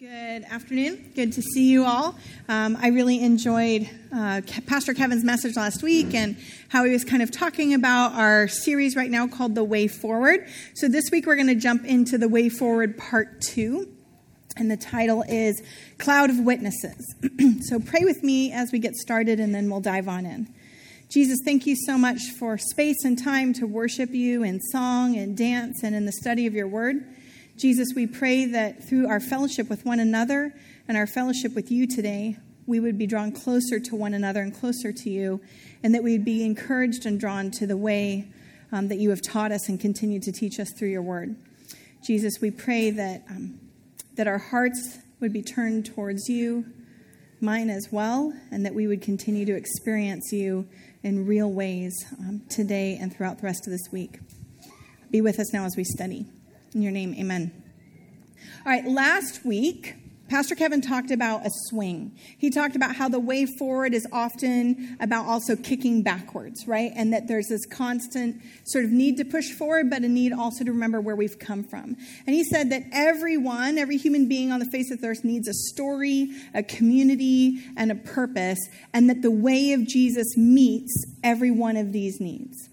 Good afternoon. Good to see you all. Um, I really enjoyed uh, Pastor Kevin's message last week and how he was kind of talking about our series right now called The Way Forward. So this week we're going to jump into The Way Forward Part 2, and the title is Cloud of Witnesses. so pray with me as we get started and then we'll dive on in. Jesus, thank you so much for space and time to worship you in song and dance and in the study of your word. Jesus, we pray that through our fellowship with one another and our fellowship with you today, we would be drawn closer to one another and closer to you, and that we'd be encouraged and drawn to the way um, that you have taught us and continue to teach us through your word. Jesus, we pray that, um, that our hearts would be turned towards you, mine as well, and that we would continue to experience you in real ways um, today and throughout the rest of this week. Be with us now as we study. In your name, amen. All right, last week, Pastor Kevin talked about a swing. He talked about how the way forward is often about also kicking backwards, right? And that there's this constant sort of need to push forward, but a need also to remember where we've come from. And he said that everyone, every human being on the face of the earth needs a story, a community, and a purpose, and that the way of Jesus meets every one of these needs.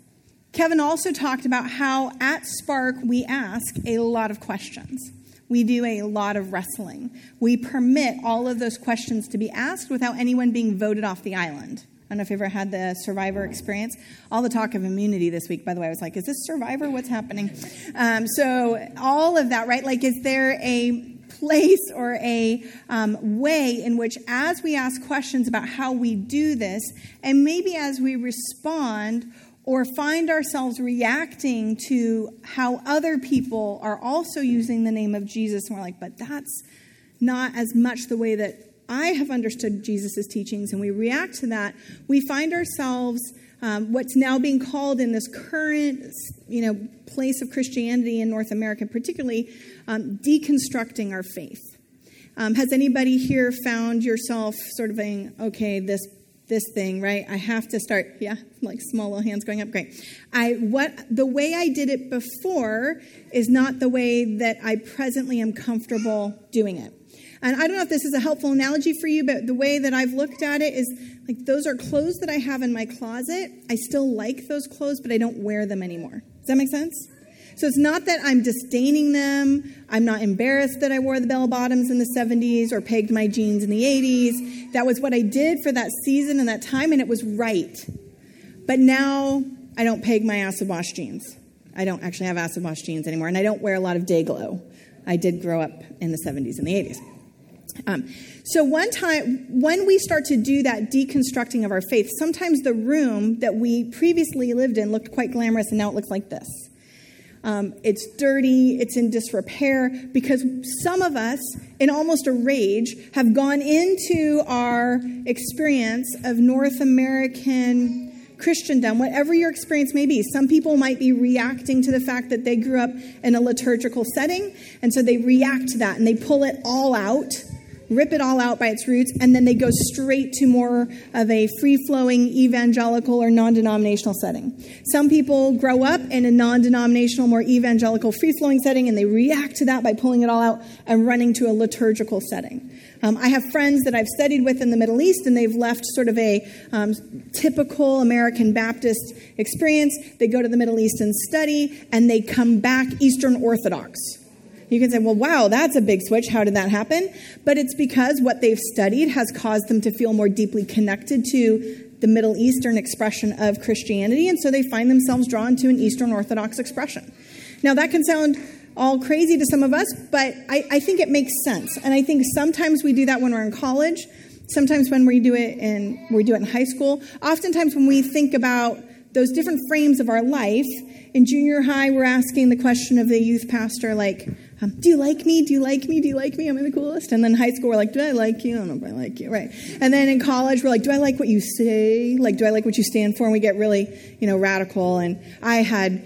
Kevin also talked about how at Spark we ask a lot of questions. We do a lot of wrestling. We permit all of those questions to be asked without anyone being voted off the island. I don't know if you've ever had the survivor experience. All the talk of immunity this week, by the way, I was like, is this survivor? What's happening? Um, so, all of that, right? Like, is there a place or a um, way in which, as we ask questions about how we do this, and maybe as we respond, or find ourselves reacting to how other people are also using the name of Jesus, and we're like, but that's not as much the way that I have understood Jesus' teachings, and we react to that, we find ourselves um, what's now being called in this current, you know, place of Christianity in North America, particularly um, deconstructing our faith. Um, has anybody here found yourself sort of saying, okay, this this thing, right? I have to start, yeah, like small little hands going up. Great. I what the way I did it before is not the way that I presently am comfortable doing it. And I don't know if this is a helpful analogy for you, but the way that I've looked at it is like those are clothes that I have in my closet. I still like those clothes, but I don't wear them anymore. Does that make sense? So it's not that I'm disdaining them. I'm not embarrassed that I wore the bell bottoms in the 70s or pegged my jeans in the 80s. That was what I did for that season and that time, and it was right. But now I don't peg my acid wash jeans. I don't actually have acid wash jeans anymore, and I don't wear a lot of Day-Glo. I did grow up in the 70s and the 80s. Um, so, one time, when we start to do that deconstructing of our faith, sometimes the room that we previously lived in looked quite glamorous, and now it looks like this. Um, it's dirty, it's in disrepair, because some of us, in almost a rage, have gone into our experience of North American Christendom, whatever your experience may be. Some people might be reacting to the fact that they grew up in a liturgical setting, and so they react to that and they pull it all out rip it all out by its roots, and then they go straight to more of a free flowing evangelical or non denominational setting. Some people grow up in a non denominational, more evangelical, free flowing setting, and they react to that by pulling it all out and running to a liturgical setting. Um, I have friends that I've studied with in the Middle East, and they've left sort of a um, typical American Baptist experience. They go to the Middle East and study, and they come back Eastern Orthodox you can say, well, wow, that's a big switch. How did that happen? But it's because what they've studied has caused them to feel more deeply connected to the Middle Eastern expression of Christianity, and so they find themselves drawn to an Eastern Orthodox expression. Now, that can sound all crazy to some of us, but I, I think it makes sense. And I think sometimes we do that when we're in college, sometimes when we do it in we do it in high school. Oftentimes when we think about those different frames of our life, in junior high, we're asking the question of the youth pastor, like, um, do you like me? Do you like me? Do you like me? Am I the coolest? And then high school, we're like, do I like you? I don't know if I like you, right? And then in college, we're like, do I like what you say? Like, do I like what you stand for? And we get really, you know, radical. And I had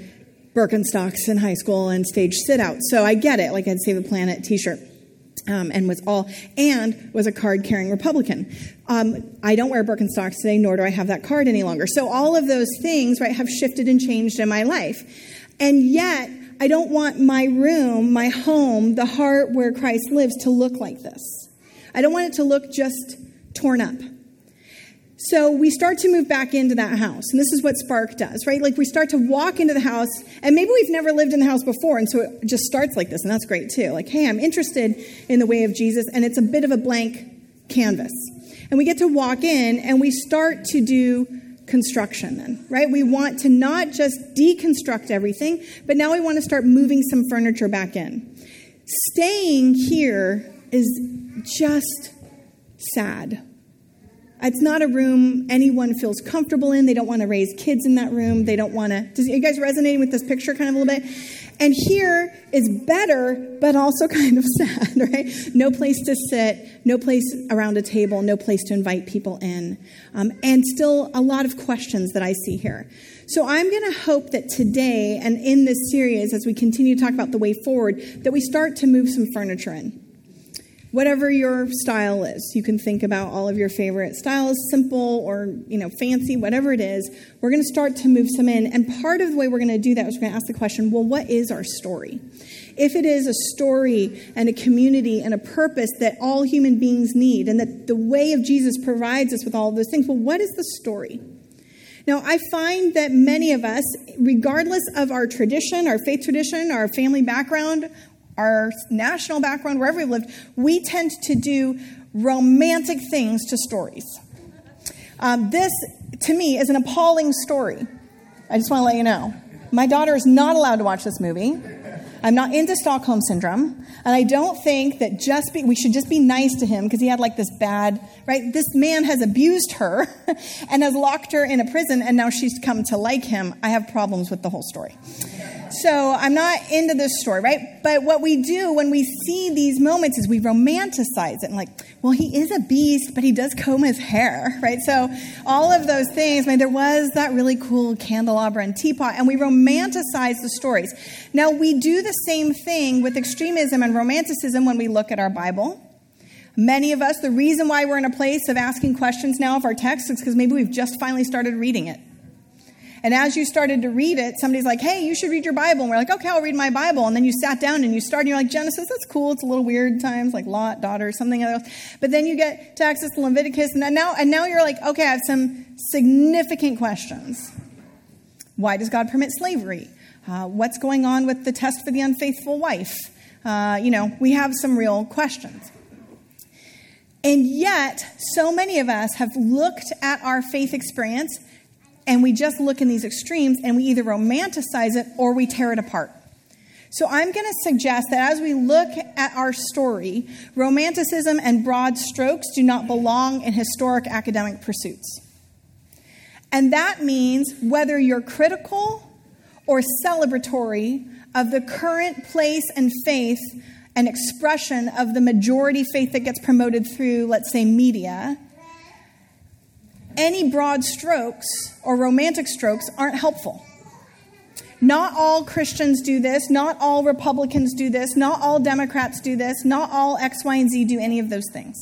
Birkenstocks in high school and stage sit out. So I get it. Like, I'd Save the Planet t shirt. Um, and was all and was a card carrying Republican. Um, I don't wear Birkenstocks today, nor do I have that card any longer. So all of those things, right, have shifted and changed in my life. And yet, I don't want my room, my home, the heart where Christ lives to look like this. I don't want it to look just torn up. So we start to move back into that house. And this is what Spark does, right? Like we start to walk into the house, and maybe we've never lived in the house before. And so it just starts like this, and that's great too. Like, hey, I'm interested in the way of Jesus, and it's a bit of a blank canvas. And we get to walk in, and we start to do construction then, right? We want to not just deconstruct everything, but now we want to start moving some furniture back in. Staying here is just sad it's not a room anyone feels comfortable in. They don't want to raise kids in that room. They don't want to. Does you guys resonating with this picture kind of a little bit? And here is better, but also kind of sad, right? No place to sit, no place around a table, no place to invite people in, um, and still a lot of questions that I see here. So I'm going to hope that today and in this series, as we continue to talk about the way forward, that we start to move some furniture in whatever your style is. You can think about all of your favorite styles simple or you know fancy whatever it is. We're going to start to move some in and part of the way we're going to do that is we're going to ask the question well what is our story? If it is a story and a community and a purpose that all human beings need and that the way of jesus provides us with all of those things well what is the story? Now, I find that many of us, regardless of our tradition, our faith tradition, our family background, our national background, wherever we lived, we tend to do romantic things to stories. Um, this, to me, is an appalling story. I just want to let you know. My daughter is not allowed to watch this movie. I'm not into Stockholm syndrome, and I don't think that just be, we should just be nice to him because he had like this bad, right? This man has abused her and has locked her in a prison, and now she's come to like him. I have problems with the whole story. So I'm not into this story, right? But what we do when we see these moments is we romanticize it and like, well, he is a beast, but he does comb his hair, right? So all of those things, I mean, there was that really cool candelabra and teapot, and we romanticize the stories. Now, we do the same thing with extremism and romanticism when we look at our Bible. Many of us, the reason why we're in a place of asking questions now of our text is because maybe we've just finally started reading it. And as you started to read it, somebody's like, hey, you should read your Bible. And we're like, okay, I'll read my Bible. And then you sat down and you started, and you're like, Genesis, that's cool. It's a little weird times, like Lot, daughter, something else. But then you get to Exodus, Leviticus, and now, and now you're like, okay, I have some significant questions. Why does God permit slavery? Uh, what's going on with the test for the unfaithful wife? Uh, you know, we have some real questions. And yet, so many of us have looked at our faith experience and we just look in these extremes and we either romanticize it or we tear it apart. So I'm going to suggest that as we look at our story, romanticism and broad strokes do not belong in historic academic pursuits. And that means whether you're critical or celebratory of the current place and faith and expression of the majority faith that gets promoted through, let's say, media, any broad strokes or romantic strokes aren't helpful. Not all Christians do this. Not all Republicans do this. Not all Democrats do this. Not all X, Y, and Z do any of those things.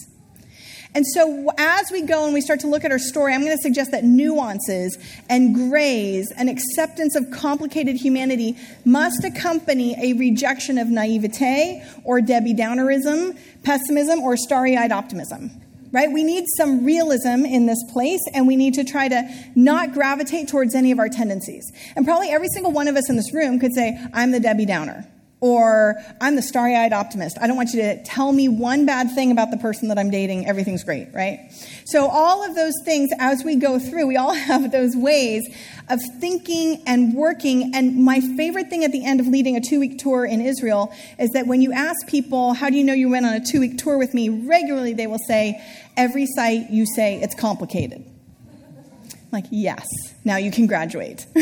And so, as we go and we start to look at our story, I'm going to suggest that nuances and grays and acceptance of complicated humanity must accompany a rejection of naivete or Debbie Downerism, pessimism, or starry eyed optimism right? We need some realism in this place, and we need to try to not gravitate towards any of our tendencies. And probably every single one of us in this room could say, I'm the Debbie Downer. Or I'm the starry eyed optimist. I don't want you to tell me one bad thing about the person that I'm dating. Everything's great, right? So, all of those things, as we go through, we all have those ways of thinking and working. And my favorite thing at the end of leading a two week tour in Israel is that when you ask people, How do you know you went on a two week tour with me? regularly they will say, Every site you say it's complicated like, yes, now you can graduate.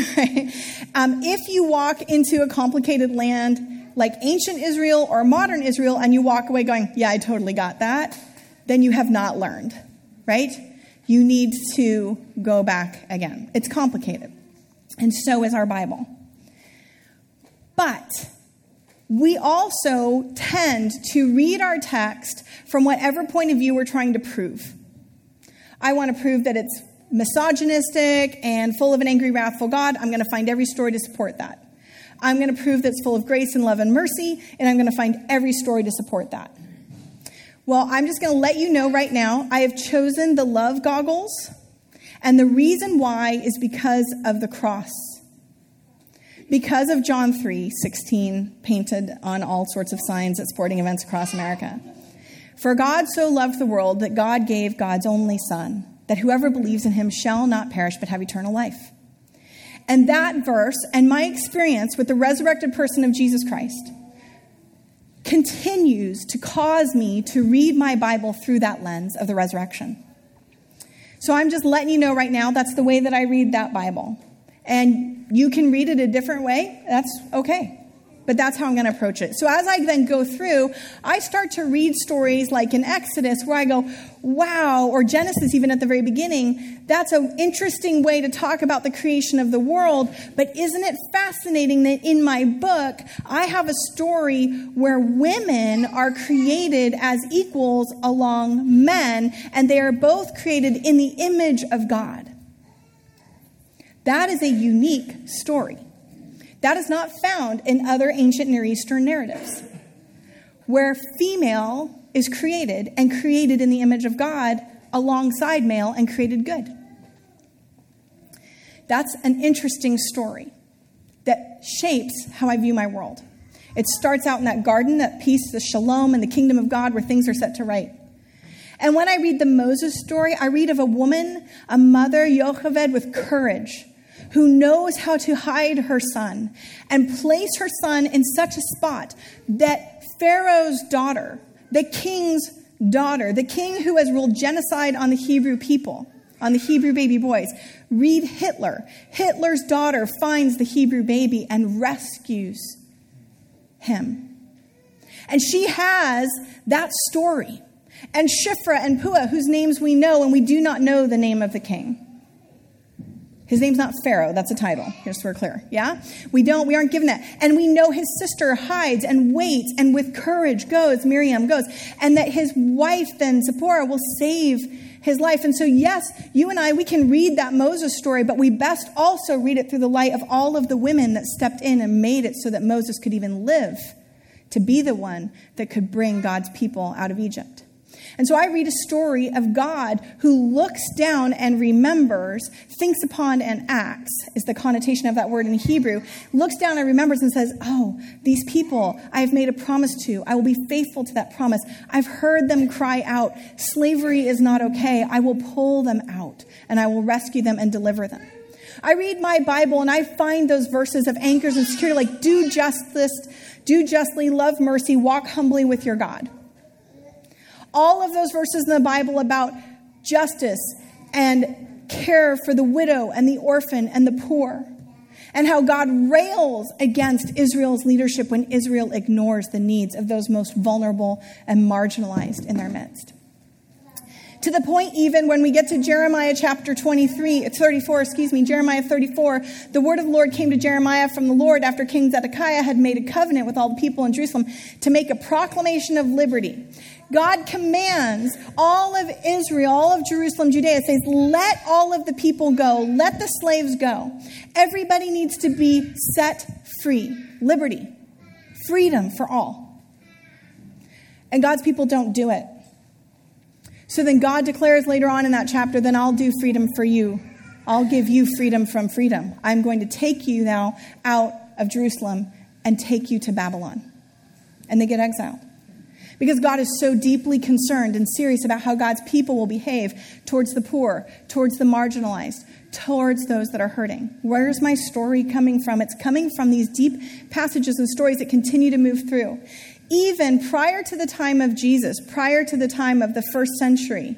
um, if you walk into a complicated land like ancient Israel or modern Israel and you walk away going, yeah, I totally got that, then you have not learned, right? You need to go back again. It's complicated. And so is our Bible. But we also tend to read our text from whatever point of view we're trying to prove. I want to prove that it's misogynistic and full of an angry, wrathful God. I'm going to find every story to support that. I'm going to prove that it's full of grace and love and mercy, and I'm going to find every story to support that. Well, I'm just going to let you know right now I have chosen the love goggles, and the reason why is because of the cross. Because of John 3 16, painted on all sorts of signs at sporting events across America. For God so loved the world that God gave God's only Son, that whoever believes in him shall not perish but have eternal life. And that verse and my experience with the resurrected person of Jesus Christ continues to cause me to read my Bible through that lens of the resurrection. So I'm just letting you know right now that's the way that I read that Bible. And you can read it a different way, that's okay but that's how I'm going to approach it. So as I then go through, I start to read stories like in Exodus where I go, wow, or Genesis, even at the very beginning. That's an interesting way to talk about the creation of the world. But isn't it fascinating that in my book, I have a story where women are created as equals along men, and they are both created in the image of God? That is a unique story. That is not found in other ancient Near Eastern narratives, where female is created and created in the image of God alongside male and created good. That's an interesting story that shapes how I view my world. It starts out in that garden, that peace, the shalom, and the kingdom of God where things are set to right. And when I read the Moses story, I read of a woman, a mother, Yocheved, with courage who knows how to hide her son and place her son in such a spot that Pharaoh's daughter, the king's daughter, the king who has ruled genocide on the Hebrew people, on the Hebrew baby boys, read Hitler. Hitler's daughter finds the Hebrew baby and rescues him. And she has that story. And Shiphrah and Puah, whose names we know, and we do not know the name of the king. His name's not Pharaoh, that's a title, just so we're clear. Yeah? We don't, we aren't given that. And we know his sister hides and waits and with courage goes, Miriam goes, and that his wife then, Zipporah, will save his life. And so, yes, you and I, we can read that Moses story, but we best also read it through the light of all of the women that stepped in and made it so that Moses could even live to be the one that could bring God's people out of Egypt. And so I read a story of God who looks down and remembers, thinks upon and acts, is the connotation of that word in Hebrew, looks down and remembers and says, Oh, these people I have made a promise to. I will be faithful to that promise. I've heard them cry out, Slavery is not okay. I will pull them out and I will rescue them and deliver them. I read my Bible and I find those verses of anchors and security like do justice, do justly, love mercy, walk humbly with your God all of those verses in the Bible about justice and care for the widow and the orphan and the poor, and how God rails against Israel's leadership when Israel ignores the needs of those most vulnerable and marginalized in their midst. To the point, even when we get to Jeremiah chapter 23, 34, excuse me, Jeremiah 34, the word of the Lord came to Jeremiah from the Lord after King Zedekiah had made a covenant with all the people in Jerusalem to make a proclamation of liberty. God commands all of Israel, all of Jerusalem, Judea, says, let all of the people go, let the slaves go. Everybody needs to be set free. Liberty, freedom for all. And God's people don't do it. So then God declares later on in that chapter, then I'll do freedom for you. I'll give you freedom from freedom. I'm going to take you now out of Jerusalem and take you to Babylon. And they get exiled. Because God is so deeply concerned and serious about how God's people will behave towards the poor, towards the marginalized, towards those that are hurting. Where's my story coming from? It's coming from these deep passages and stories that continue to move through. Even prior to the time of Jesus, prior to the time of the first century,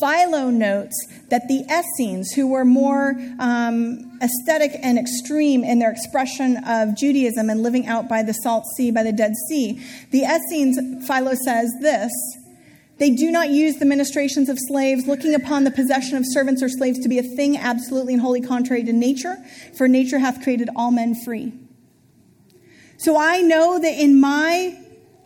Philo notes that the Essenes, who were more um, aesthetic and extreme in their expression of Judaism and living out by the Salt Sea, by the Dead Sea, the Essenes, Philo says this they do not use the ministrations of slaves, looking upon the possession of servants or slaves to be a thing absolutely and wholly contrary to nature, for nature hath created all men free. So I know that in my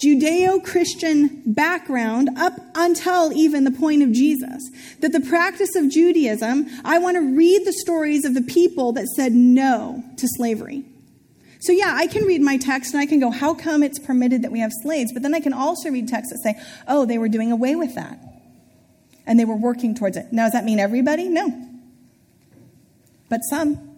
Judeo Christian background up until even the point of Jesus. That the practice of Judaism, I want to read the stories of the people that said no to slavery. So, yeah, I can read my text and I can go, how come it's permitted that we have slaves? But then I can also read texts that say, oh, they were doing away with that. And they were working towards it. Now, does that mean everybody? No. But some.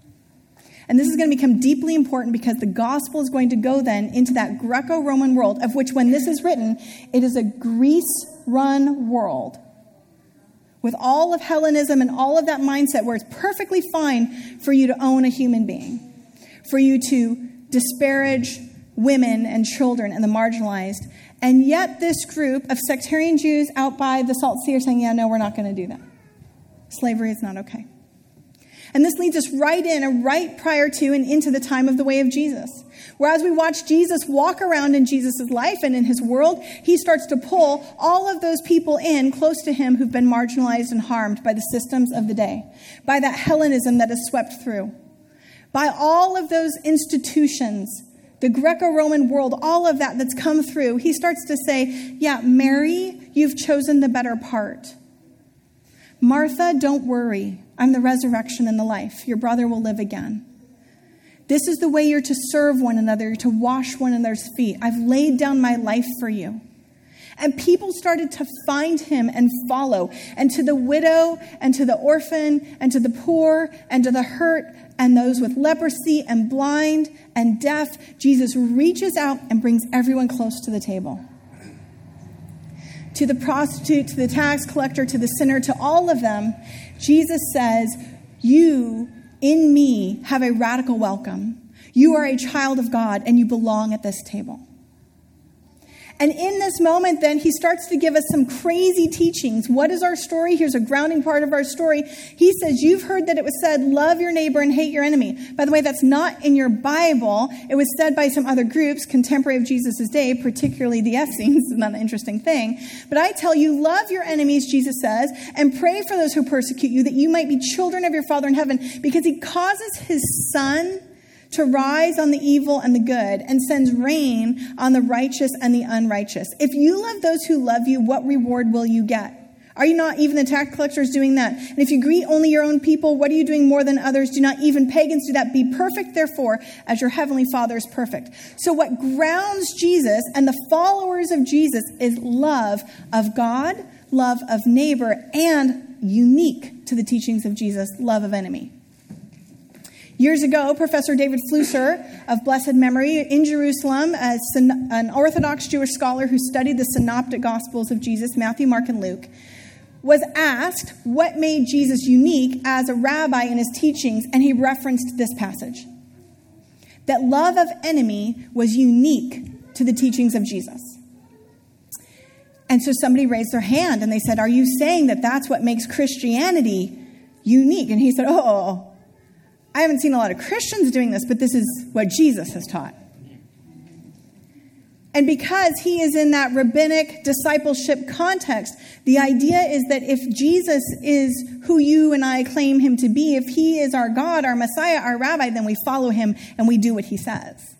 And this is going to become deeply important because the gospel is going to go then into that Greco Roman world, of which, when this is written, it is a Greece run world. With all of Hellenism and all of that mindset, where it's perfectly fine for you to own a human being, for you to disparage women and children and the marginalized. And yet, this group of sectarian Jews out by the Salt Sea are saying, yeah, no, we're not going to do that. Slavery is not okay. And this leads us right in and right prior to and into the time of the way of Jesus. Whereas we watch Jesus walk around in Jesus' life and in his world, he starts to pull all of those people in close to him who've been marginalized and harmed by the systems of the day, by that Hellenism that has swept through, by all of those institutions, the Greco Roman world, all of that that's come through. He starts to say, Yeah, Mary, you've chosen the better part. Martha, don't worry. I'm the resurrection and the life. Your brother will live again. This is the way you're to serve one another, to wash one another's feet. I've laid down my life for you. And people started to find him and follow. And to the widow, and to the orphan, and to the poor, and to the hurt, and those with leprosy, and blind, and deaf, Jesus reaches out and brings everyone close to the table to the prostitute, to the tax collector, to the sinner, to all of them, Jesus says, You in me have a radical welcome. You are a child of God and you belong at this table. And in this moment, then, he starts to give us some crazy teachings. What is our story? Here's a grounding part of our story. He says, You've heard that it was said, love your neighbor and hate your enemy. By the way, that's not in your Bible. It was said by some other groups, contemporary of Jesus' day, particularly the Essenes. Not an interesting thing. But I tell you, love your enemies, Jesus says, and pray for those who persecute you, that you might be children of your Father in heaven, because he causes his Son to rise on the evil and the good, and sends rain on the righteous and the unrighteous. If you love those who love you, what reward will you get? Are you not even the tax collectors doing that? And if you greet only your own people, what are you doing more than others? Do not even pagans do that. Be perfect, therefore, as your heavenly Father is perfect. So, what grounds Jesus and the followers of Jesus is love of God, love of neighbor, and unique to the teachings of Jesus, love of enemy. Years ago, Professor David Flusser of blessed memory in Jerusalem, as an Orthodox Jewish scholar who studied the synoptic gospels of Jesus, Matthew, Mark, and Luke, was asked what made Jesus unique as a rabbi in his teachings, and he referenced this passage that love of enemy was unique to the teachings of Jesus. And so somebody raised their hand and they said, Are you saying that that's what makes Christianity unique? And he said, Oh, I haven't seen a lot of Christians doing this, but this is what Jesus has taught. And because he is in that rabbinic discipleship context, the idea is that if Jesus is who you and I claim him to be, if he is our God, our Messiah, our rabbi, then we follow him and we do what he says.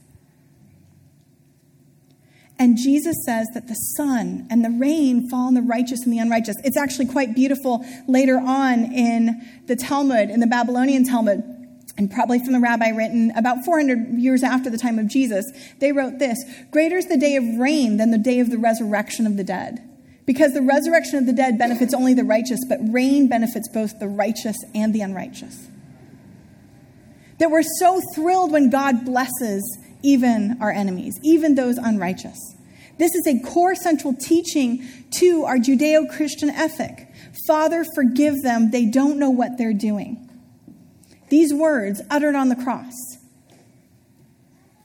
And Jesus says that the sun and the rain fall on the righteous and the unrighteous. It's actually quite beautiful later on in the Talmud, in the Babylonian Talmud and probably from the rabbi written about 400 years after the time of Jesus, they wrote this Greater is the day of rain than the day of the resurrection of the dead. Because the resurrection of the dead benefits only the righteous, but rain benefits both the righteous and the unrighteous. That we're so thrilled when God blesses even our enemies, even those unrighteous. This is a core central teaching to our Judeo Christian ethic. Father, forgive them. They don't know what they're doing. These words uttered on the cross.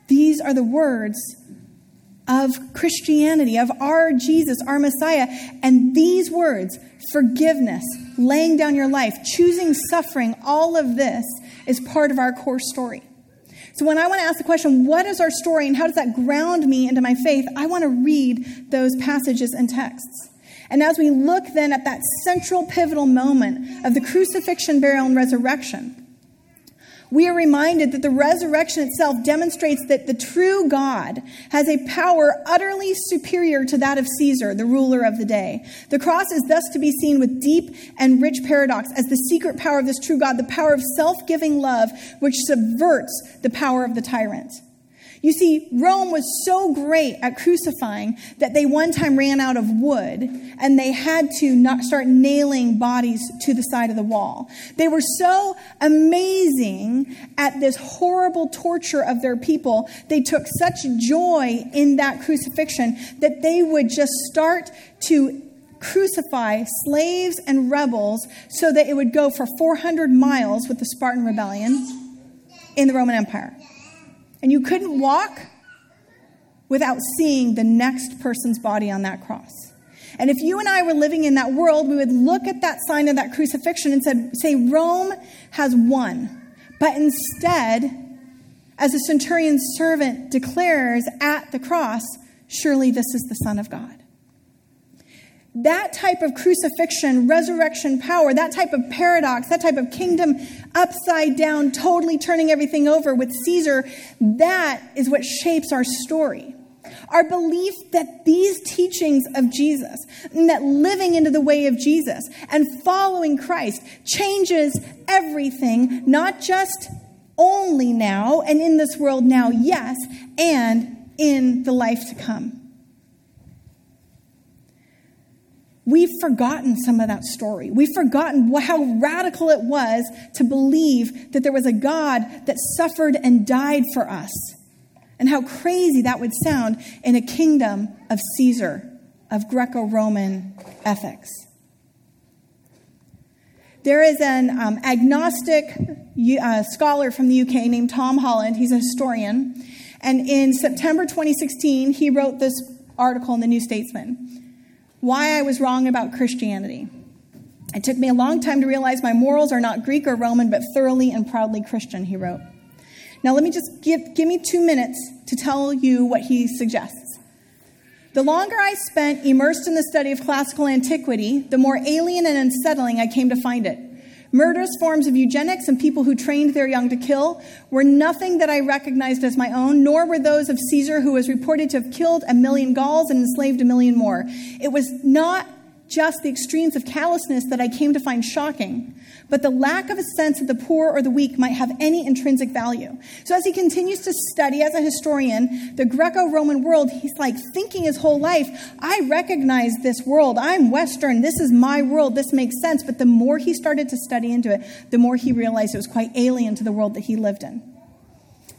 These are the words of Christianity, of our Jesus, our Messiah. And these words, forgiveness, laying down your life, choosing suffering, all of this is part of our core story. So when I want to ask the question, what is our story and how does that ground me into my faith? I want to read those passages and texts. And as we look then at that central pivotal moment of the crucifixion, burial, and resurrection, we are reminded that the resurrection itself demonstrates that the true God has a power utterly superior to that of Caesar, the ruler of the day. The cross is thus to be seen with deep and rich paradox as the secret power of this true God, the power of self giving love, which subverts the power of the tyrant. You see, Rome was so great at crucifying that they one time ran out of wood and they had to start nailing bodies to the side of the wall. They were so amazing at this horrible torture of their people. They took such joy in that crucifixion that they would just start to crucify slaves and rebels so that it would go for 400 miles with the Spartan rebellion in the Roman Empire. And you couldn't walk without seeing the next person's body on that cross. And if you and I were living in that world, we would look at that sign of that crucifixion and said, say, Rome has won. But instead, as the centurion's servant declares at the cross, surely this is the Son of God that type of crucifixion, resurrection power, that type of paradox, that type of kingdom upside down, totally turning everything over with Caesar, that is what shapes our story. Our belief that these teachings of Jesus, and that living into the way of Jesus and following Christ changes everything, not just only now and in this world now, yes, and in the life to come. We've forgotten some of that story. We've forgotten how radical it was to believe that there was a God that suffered and died for us. And how crazy that would sound in a kingdom of Caesar, of Greco Roman ethics. There is an um, agnostic uh, scholar from the UK named Tom Holland. He's a historian. And in September 2016, he wrote this article in the New Statesman why I was wrong about Christianity. It took me a long time to realize my morals are not Greek or Roman, but thoroughly and proudly Christian, he wrote. Now, let me just give, give me two minutes to tell you what he suggests. The longer I spent immersed in the study of classical antiquity, the more alien and unsettling I came to find it. Murderous forms of eugenics and people who trained their young to kill were nothing that I recognized as my own, nor were those of Caesar, who was reported to have killed a million Gauls and enslaved a million more. It was not just the extremes of callousness that I came to find shocking, but the lack of a sense that the poor or the weak might have any intrinsic value. So, as he continues to study as a historian the Greco Roman world, he's like thinking his whole life, I recognize this world. I'm Western. This is my world. This makes sense. But the more he started to study into it, the more he realized it was quite alien to the world that he lived in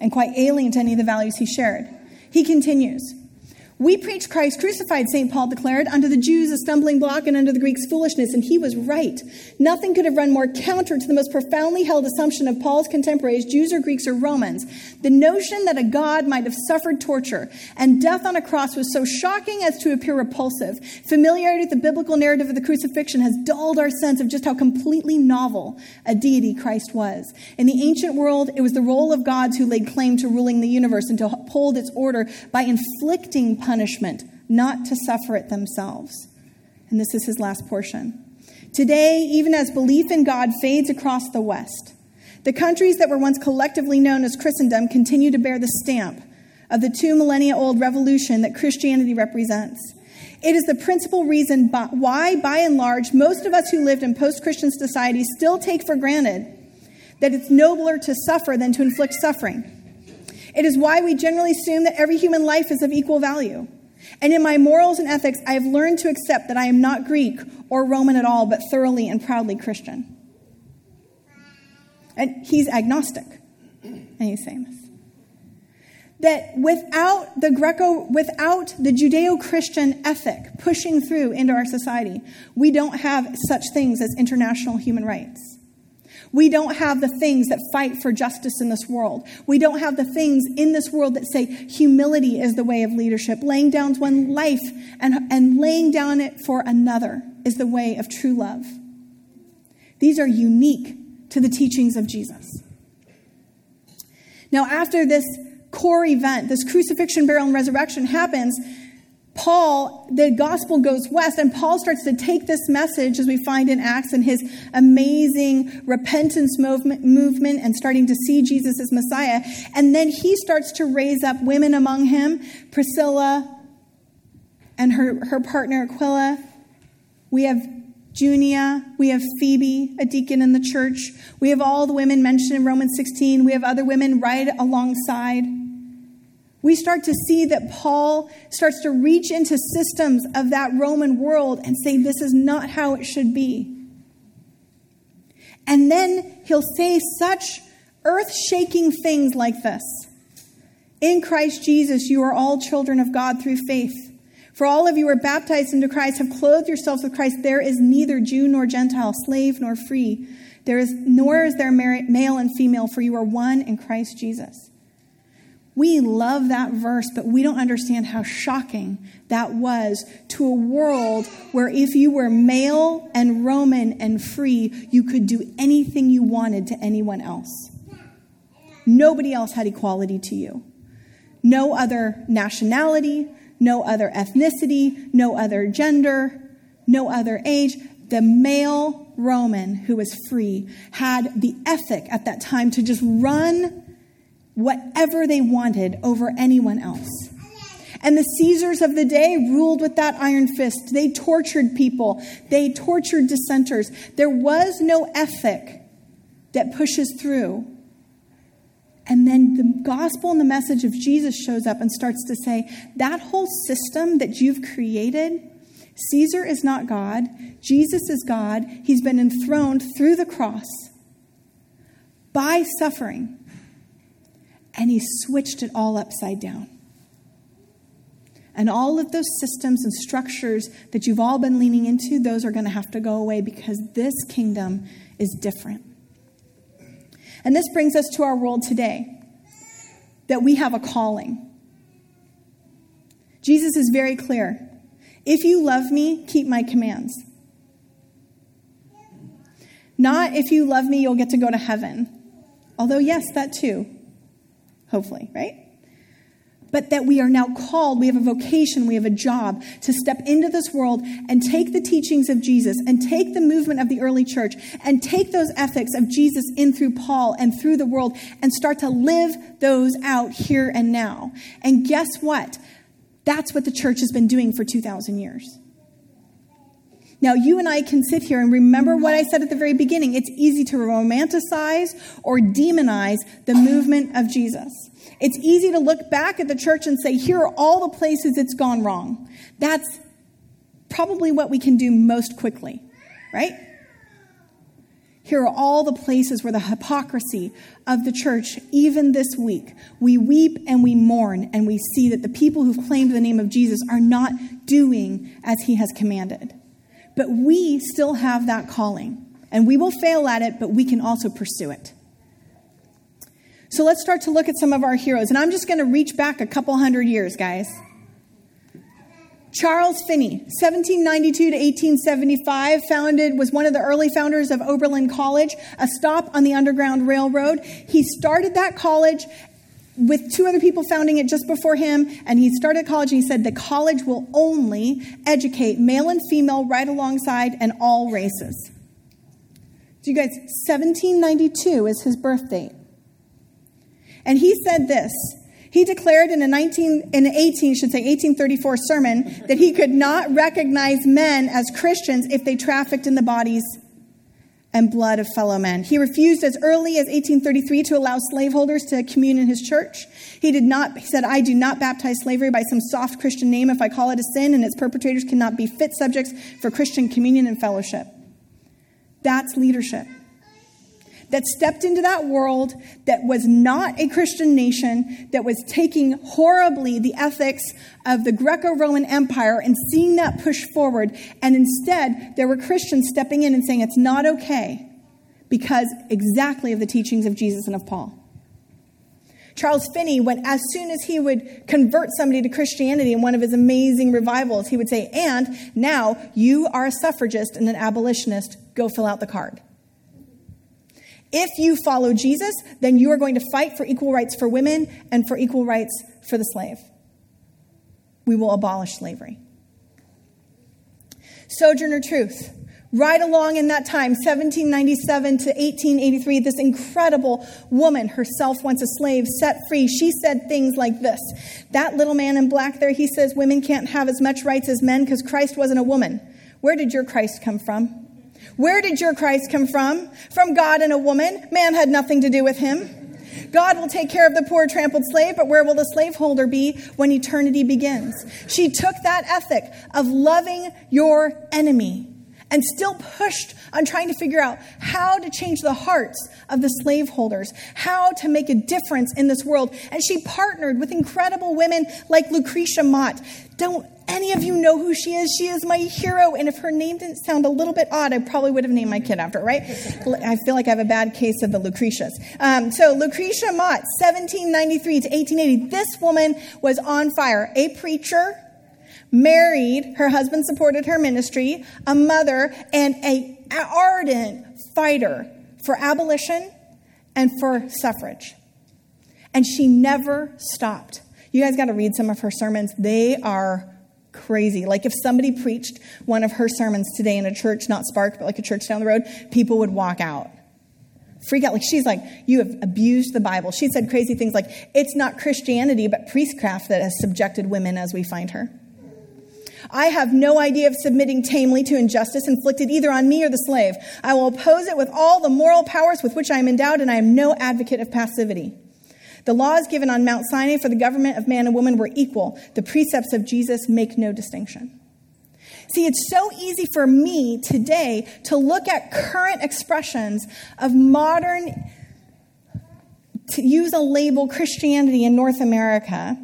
and quite alien to any of the values he shared. He continues. We preach Christ crucified, St. Paul declared, unto the Jews a stumbling block and unto the Greeks foolishness, and he was right. Nothing could have run more counter to the most profoundly held assumption of Paul's contemporaries, Jews or Greeks or Romans. The notion that a God might have suffered torture and death on a cross was so shocking as to appear repulsive. Familiarity with the biblical narrative of the crucifixion has dulled our sense of just how completely novel a deity Christ was. In the ancient world, it was the role of gods who laid claim to ruling the universe and to uphold its order by inflicting punishment punishment, not to suffer it themselves. And this is his last portion. Today, even as belief in God fades across the West, the countries that were once collectively known as Christendom continue to bear the stamp of the two millennia old revolution that Christianity represents. It is the principal reason why, by and large, most of us who lived in post Christian society still take for granted that it's nobler to suffer than to inflict suffering. It is why we generally assume that every human life is of equal value. And in my morals and ethics, I have learned to accept that I am not Greek or Roman at all, but thoroughly and proudly Christian. And he's agnostic, and he's saying. That without the Greco, without the Judeo Christian ethic pushing through into our society, we don't have such things as international human rights. We don't have the things that fight for justice in this world. We don't have the things in this world that say humility is the way of leadership. Laying down one life and, and laying down it for another is the way of true love. These are unique to the teachings of Jesus. Now, after this core event, this crucifixion, burial, and resurrection happens, Paul, the gospel goes west, and Paul starts to take this message, as we find in Acts, and his amazing repentance movement, movement and starting to see Jesus as Messiah. And then he starts to raise up women among him Priscilla and her, her partner Aquila. We have Junia. We have Phoebe, a deacon in the church. We have all the women mentioned in Romans 16. We have other women right alongside we start to see that Paul starts to reach into systems of that Roman world and say, this is not how it should be. And then he'll say such earth shaking things like this In Christ Jesus, you are all children of God through faith. For all of you who are baptized into Christ, have clothed yourselves with Christ. There is neither Jew nor Gentile, slave nor free. There is, nor is there male and female, for you are one in Christ Jesus. We love that verse, but we don't understand how shocking that was to a world where if you were male and Roman and free, you could do anything you wanted to anyone else. Nobody else had equality to you. No other nationality, no other ethnicity, no other gender, no other age. The male Roman who was free had the ethic at that time to just run whatever they wanted over anyone else. And the Caesars of the day ruled with that iron fist. They tortured people, they tortured dissenters. There was no ethic that pushes through. And then the gospel and the message of Jesus shows up and starts to say that whole system that you've created, Caesar is not God, Jesus is God. He's been enthroned through the cross by suffering and he switched it all upside down. And all of those systems and structures that you've all been leaning into, those are going to have to go away because this kingdom is different. And this brings us to our world today that we have a calling. Jesus is very clear. If you love me, keep my commands. Not if you love me, you'll get to go to heaven. Although, yes, that too hopefully, right? But that we are now called, we have a vocation, we have a job to step into this world and take the teachings of Jesus and take the movement of the early church and take those ethics of Jesus in through Paul and through the world and start to live those out here and now. And guess what? That's what the church has been doing for 2,000 years. Now, you and I can sit here and remember what I said at the very beginning. It's easy to romanticize or demonize the movement of Jesus. It's easy to look back at the church and say, here are all the places it's gone wrong. That's probably what we can do most quickly, right? Here are all the places where the hypocrisy of the church, even this week, we weep and we mourn and we see that the people who've claimed the name of Jesus are not doing as he has commanded. But we still have that calling, and we will fail at it, but we can also pursue it. So let's start to look at some of our heroes. And I'm just going to reach back a couple hundred years, guys. Charles Finney, 1792 to 1875, founded, was one of the early founders of Oberlin College, a stop on the Underground Railroad. He started that college with two other people founding it just before him, and he started college and he said the college will only educate male and female right alongside and all races. So you guys, 1792 is his birth date. And he said this. He declared in a 19 in an 18 should say 1834 sermon that he could not recognize men as Christians if they trafficked in the bodies and blood of fellow men. He refused as early as 1833 to allow slaveholders to commune in his church. He did not, he said, I do not baptize slavery by some soft Christian name if I call it a sin, and its perpetrators cannot be fit subjects for Christian communion and fellowship. That's leadership that stepped into that world that was not a Christian nation, that was taking horribly the ethics of the Greco Roman Empire and seeing that push forward. And instead, there were Christians stepping in and saying it's not okay because exactly of the teachings of Jesus and of Paul. Charles Finney, when as soon as he would convert somebody to Christianity in one of his amazing revivals, he would say, And now you are a suffragist and an abolitionist, go fill out the card. If you follow Jesus, then you are going to fight for equal rights for women and for equal rights for the slave. we will abolish slavery. Sojourner Truth. Right along in that time, 1797 to 1883, this incredible woman, herself once a slave, set free, she said things like this. That little man in black there, he says women can't have as much rights as men because Christ wasn't a woman. Where did your Christ come from? Where did your Christ come from? From God and a woman. Man had nothing to do with him. God will take care of the poor trampled slave, but where will the slaveholder be when eternity begins? She took that ethic of loving your enemy and still pushed on trying to figure out how to change the hearts of the slaveholders, how to make a difference in this world. And she partnered with incredible women like Lucretia Mott. Don't any of you know who she is? She is my hero. And if her name didn't sound a little bit odd, I probably would have named my kid after it, right? I feel like I have a bad case of the Lucretias. Um, so, Lucretia Mott, 1793 to 1880. This woman was on fire. A preacher, married, her husband supported her ministry, a mother, and a ardent fighter for abolition and for suffrage. And she never stopped. You guys got to read some of her sermons. They are crazy. Like if somebody preached one of her sermons today in a church, not Spark, but like a church down the road, people would walk out. Freak out. Like she's like, you have abused the Bible. She said crazy things like, it's not Christianity, but priestcraft that has subjected women as we find her. I have no idea of submitting tamely to injustice inflicted either on me or the slave. I will oppose it with all the moral powers with which I am endowed, and I am no advocate of passivity. The laws given on Mount Sinai for the government of man and woman were equal. The precepts of Jesus make no distinction. See, it's so easy for me today to look at current expressions of modern, to use a label, Christianity in North America,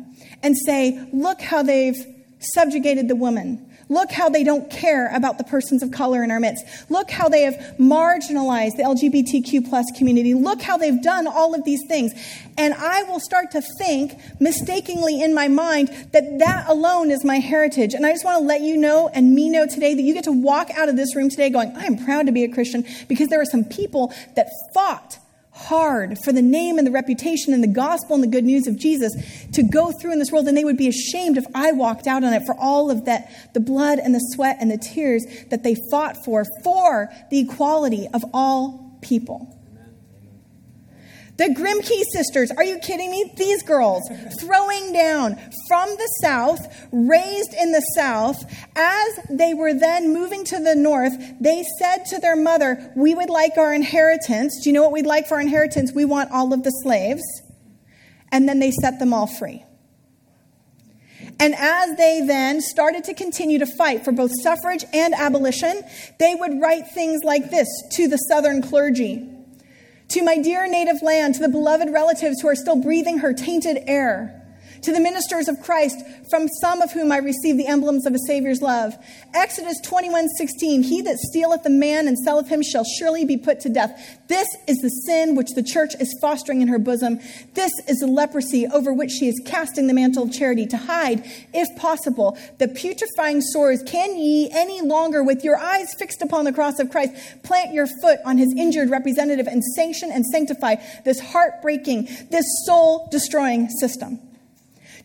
and say, look how they've subjugated the woman. Look how they don't care about the persons of color in our midst. Look how they have marginalized the LGBTQ plus community. Look how they've done all of these things. And I will start to think mistakenly in my mind that that alone is my heritage. And I just want to let you know and me know today that you get to walk out of this room today going, I'm proud to be a Christian because there are some people that fought hard for the name and the reputation and the gospel and the good news of Jesus to go through in this world, and they would be ashamed if I walked out on it for all of that the blood and the sweat and the tears that they fought for, for the equality of all people. The Grimke sisters, are you kidding me? These girls throwing down from the south, raised in the south. As they were then moving to the north, they said to their mother, We would like our inheritance. Do you know what we'd like for our inheritance? We want all of the slaves. And then they set them all free. And as they then started to continue to fight for both suffrage and abolition, they would write things like this to the southern clergy to my dear native land, to the beloved relatives who are still breathing her tainted air, to the ministers of Christ, from some of whom I receive the emblems of a Savior's love. Exodus 21 16, he that stealeth a man and selleth him shall surely be put to death. This is the sin which the church is fostering in her bosom. This is the leprosy over which she is casting the mantle of charity to hide, if possible, the putrefying sores. Can ye any longer, with your eyes fixed upon the cross of Christ, plant your foot on his injured representative and sanction and sanctify this heartbreaking, this soul destroying system?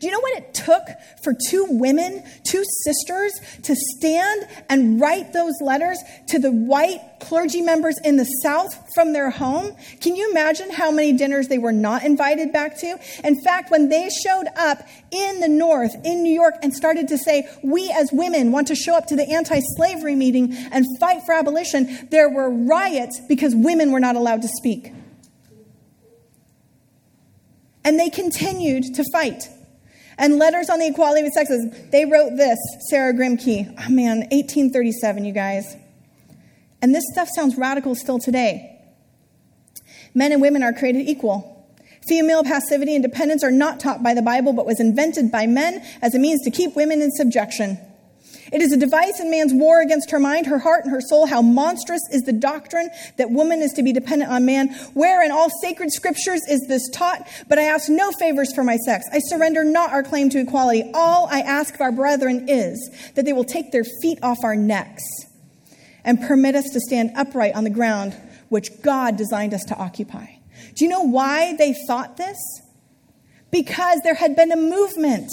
Do you know what it took for two women, two sisters, to stand and write those letters to the white clergy members in the South from their home? Can you imagine how many dinners they were not invited back to? In fact, when they showed up in the North, in New York, and started to say, We as women want to show up to the anti slavery meeting and fight for abolition, there were riots because women were not allowed to speak. And they continued to fight and letters on the equality of sexes. They wrote this, Sarah Grimke. Oh man, 1837, you guys. And this stuff sounds radical still today. Men and women are created equal. Female passivity and dependence are not taught by the Bible, but was invented by men as a means to keep women in subjection. It is a device in man's war against her mind, her heart, and her soul. How monstrous is the doctrine that woman is to be dependent on man. Where in all sacred scriptures is this taught? But I ask no favors for my sex. I surrender not our claim to equality. All I ask of our brethren is that they will take their feet off our necks and permit us to stand upright on the ground which God designed us to occupy. Do you know why they thought this? Because there had been a movement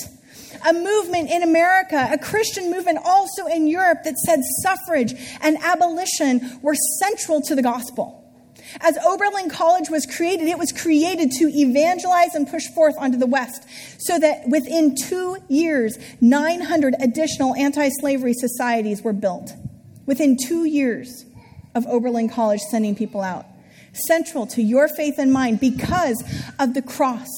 a movement in America, a Christian movement also in Europe that said suffrage and abolition were central to the gospel. As Oberlin College was created, it was created to evangelize and push forth onto the West, so that within two years, 900 additional anti slavery societies were built. Within two years of Oberlin College sending people out. Central to your faith and mine because of the cross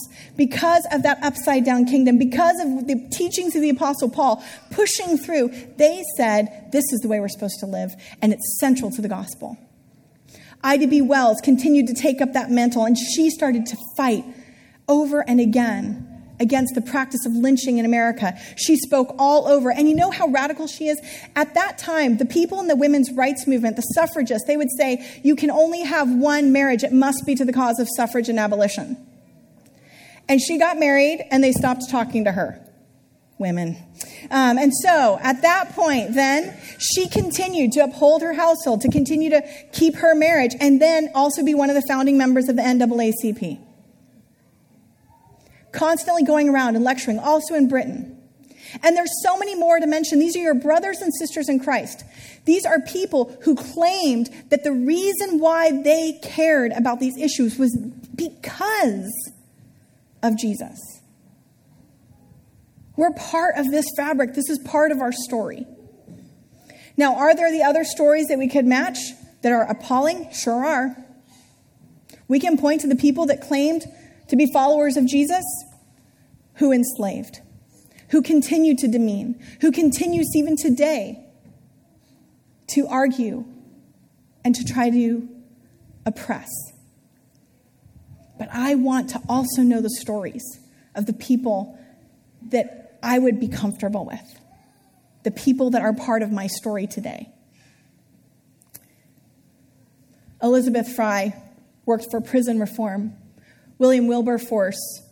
because of that upside down kingdom, because of the teachings of the Apostle Paul pushing through, they said, This is the way we're supposed to live, and it's central to the gospel. Ida B. Wells continued to take up that mantle, and she started to fight over and again against the practice of lynching in America. She spoke all over. And you know how radical she is? At that time, the people in the women's rights movement, the suffragists, they would say, you can only have one marriage. It must be to the cause of suffrage and abolition. And she got married, and they stopped talking to her. Women. Um, and so at that point, then, she continued to uphold her household, to continue to keep her marriage, and then also be one of the founding members of the NAACP. Constantly going around and lecturing, also in Britain. And there's so many more to mention. These are your brothers and sisters in Christ. These are people who claimed that the reason why they cared about these issues was because of Jesus. We're part of this fabric. This is part of our story. Now, are there the other stories that we could match that are appalling? Sure are. We can point to the people that claimed to be followers of Jesus who enslaved, who continue to demean, who continues even today to argue and to try to oppress. But I want to also know the stories of the people that I would be comfortable with, the people that are part of my story today. Elizabeth Fry worked for prison reform. William Wilberforce,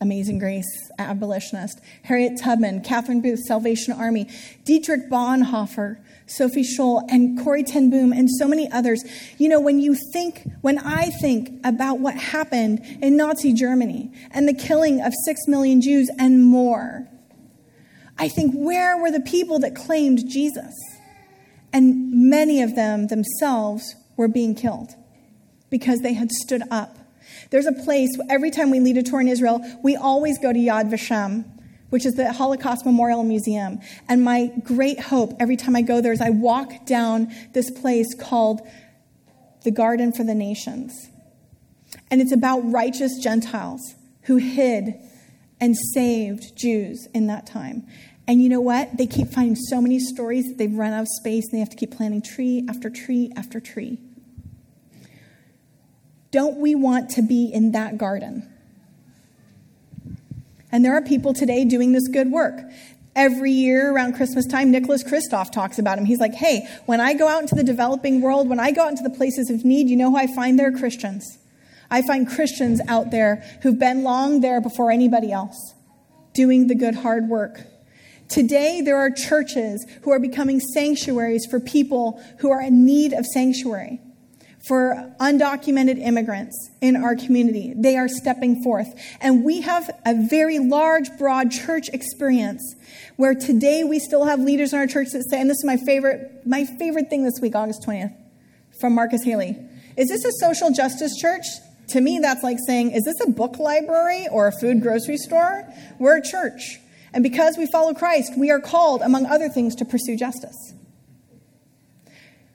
Amazing Grace, abolitionist. Harriet Tubman, Catherine Booth, Salvation Army. Dietrich Bonhoeffer, Sophie Scholl, and Corrie ten Boom, and so many others. You know, when you think, when I think about what happened in Nazi Germany and the killing of six million Jews and more, I think, where were the people that claimed Jesus? And many of them themselves were being killed because they had stood up. There's a place, every time we lead a tour in Israel, we always go to Yad Vashem which is the Holocaust Memorial Museum. And my great hope every time I go there is I walk down this place called the Garden for the Nations. And it's about righteous Gentiles who hid and saved Jews in that time. And you know what? They keep finding so many stories that they've run out of space and they have to keep planting tree after tree after tree. Don't we want to be in that garden? And there are people today doing this good work. Every year around Christmas time, Nicholas Kristof talks about him. He's like, hey, when I go out into the developing world, when I go out into the places of need, you know who I find there? Christians. I find Christians out there who've been long there before anybody else, doing the good, hard work. Today, there are churches who are becoming sanctuaries for people who are in need of sanctuary for undocumented immigrants in our community. They are stepping forth. And we have a very large, broad church experience where today we still have leaders in our church that say, and this is my favorite, my favorite thing this week, August 20th, from Marcus Haley. Is this a social justice church? To me, that's like saying, is this a book library or a food grocery store? We're a church. And because we follow Christ, we are called, among other things, to pursue justice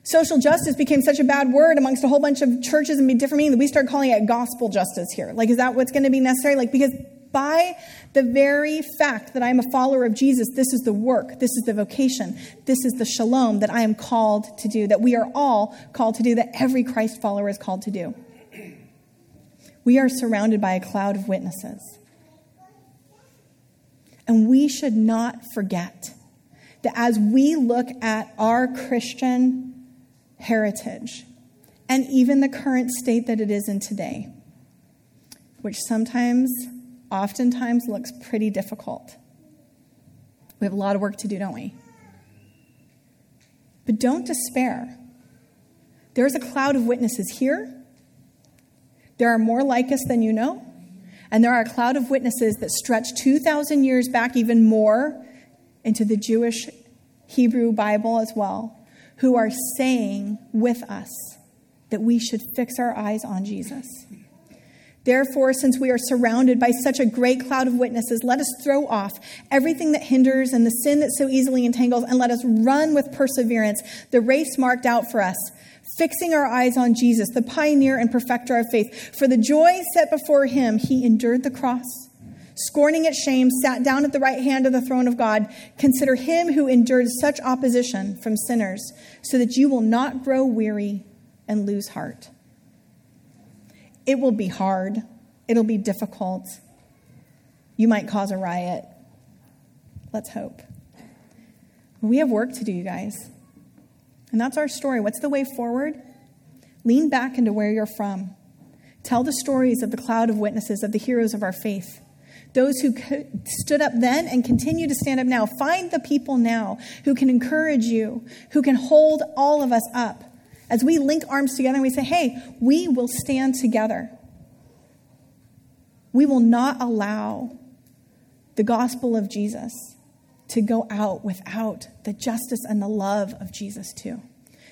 social justice became such a bad word amongst a whole bunch of churches and different meanings that we started calling it gospel justice here. Like, is that what's going to be necessary? Like, because by the very fact that I am a follower of Jesus, this is the work, this is the vocation, this is the shalom that I am called to do, that we are all called to do, that every Christ follower is called to do. We are surrounded by a cloud of witnesses. And we should not forget that as we look at our Christian heritage, and even the current state that it is in today, which sometimes, oftentimes, looks pretty difficult. We have a lot of work to do, don't we? But don't despair. There's a cloud of witnesses here. There are more like us than you know. And there are a cloud of witnesses that stretch 2,000 years back, even more, into the Jewish Hebrew Bible as well, who are saying with us that we should fix our eyes on Jesus. Therefore, since we are surrounded by such a great cloud of witnesses, let us throw off everything that hinders and the sin that so easily entangles, and let us run with perseverance the race marked out for us, fixing our eyes on Jesus, the pioneer and perfecter of faith. For the joy set before him, he endured the cross, scorning its shame, sat down at the right hand of the throne of God. Consider him who endured such opposition from sinners, so that you will not grow weary and lose heart. It will be hard, it'll be difficult. You might cause a riot. Let's hope. We have work to do, you guys. And that's our story. What's the way forward? Lean back into where you're from. Tell the stories of the cloud of witnesses, of the heroes of our faith. Those who stood up then and continue to stand up now. Find the people now who can encourage you, who can hold all of us up. As we link arms together and we say, hey, we will stand together. We will not allow the gospel of Jesus to go out without the justice and the love of Jesus, too.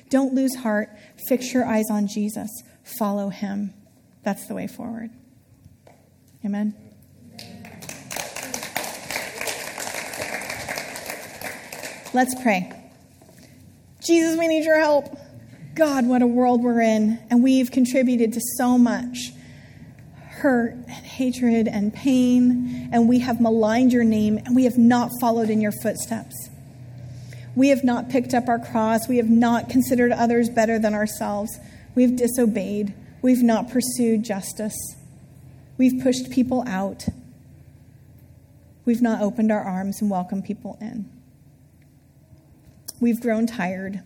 Don't lose heart. Fix your eyes on Jesus. Follow him. That's the way forward. Amen. Let's pray. Jesus, we need your help. God, what a world we're in. And we've contributed to so much hurt and hatred and pain. And we have maligned your name and we have not followed in your footsteps. We have not picked up our cross. We have not considered others better than ourselves. We've disobeyed. We've not pursued justice. We've pushed people out. We've not opened our arms and welcomed people in. We've grown tired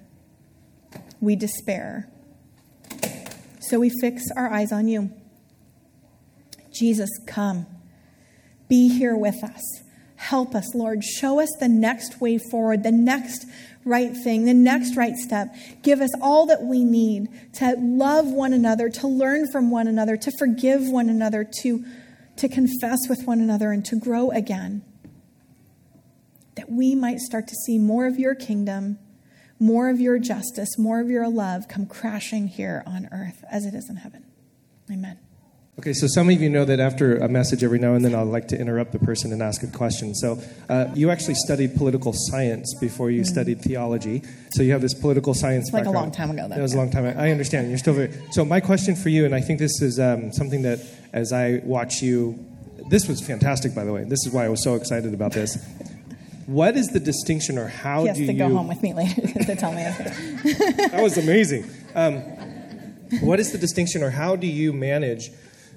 we despair. So we fix our eyes on you. Jesus, come. Be here with us. Help us, Lord. Show us the next way forward, the next right thing, the next right step. Give us all that we need to love one another, to learn from one another, to forgive one another, to, to confess with one another, and to grow again. That we might start to see more of your kingdom more of your justice, more of your love come crashing here on earth as it is in heaven. Amen. Okay, so some of you know that after a message, every now and then I'll like to interrupt the person and ask a question. So, uh, you actually studied political science before you mm-hmm. studied theology. So, you have this political science like background. a long time ago, though. That was a long time. I understand. You're still very. So, my question for you, and I think this is um, something that as I watch you, this was fantastic, by the way. This is why I was so excited about this. What is the distinction, or how he has do to you? go home with me later to tell me. that was amazing. Um, what is the distinction, or how do you manage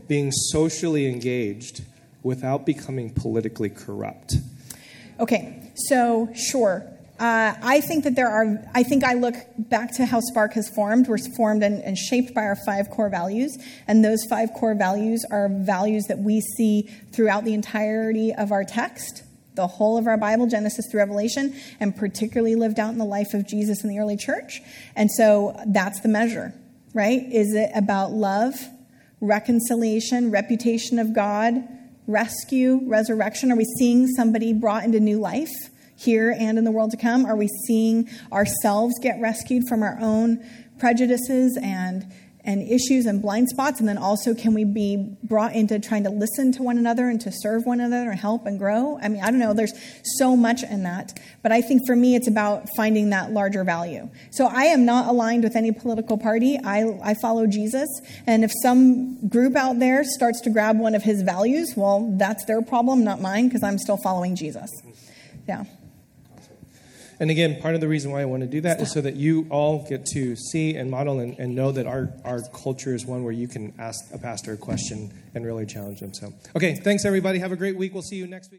being socially engaged without becoming politically corrupt? Okay, so sure. Uh, I think that there are, I think I look back to how Spark has formed. We're formed and, and, shaped by our five core values. And those five core values are values that we see throughout the entirety of our text the whole of our Bible, Genesis through Revelation, and particularly lived out in the life of Jesus in the early church. And so that's the measure, right? Is it about love, reconciliation, reputation of God, rescue, resurrection? Are we seeing somebody brought into new life? Here and in the world to come? Are we seeing ourselves get rescued from our own prejudices and and issues and blind spots? And then also, can we be brought into trying to listen to one another and to serve one another and help and grow? I mean, I don't know, there's so much in that. But I think for me, it's about finding that larger value. So I am not aligned with any political party. I, I follow Jesus. And if some group out there starts to grab one of his values, well, that's their problem, not mine, because I'm still following Jesus. Yeah. And again, part of the reason why I want to do that is so that you all get to see and model and, and know that our, our culture is one where you can ask a pastor a question and really challenge them. So, okay, thanks everybody. Have a great week. We'll see you next week.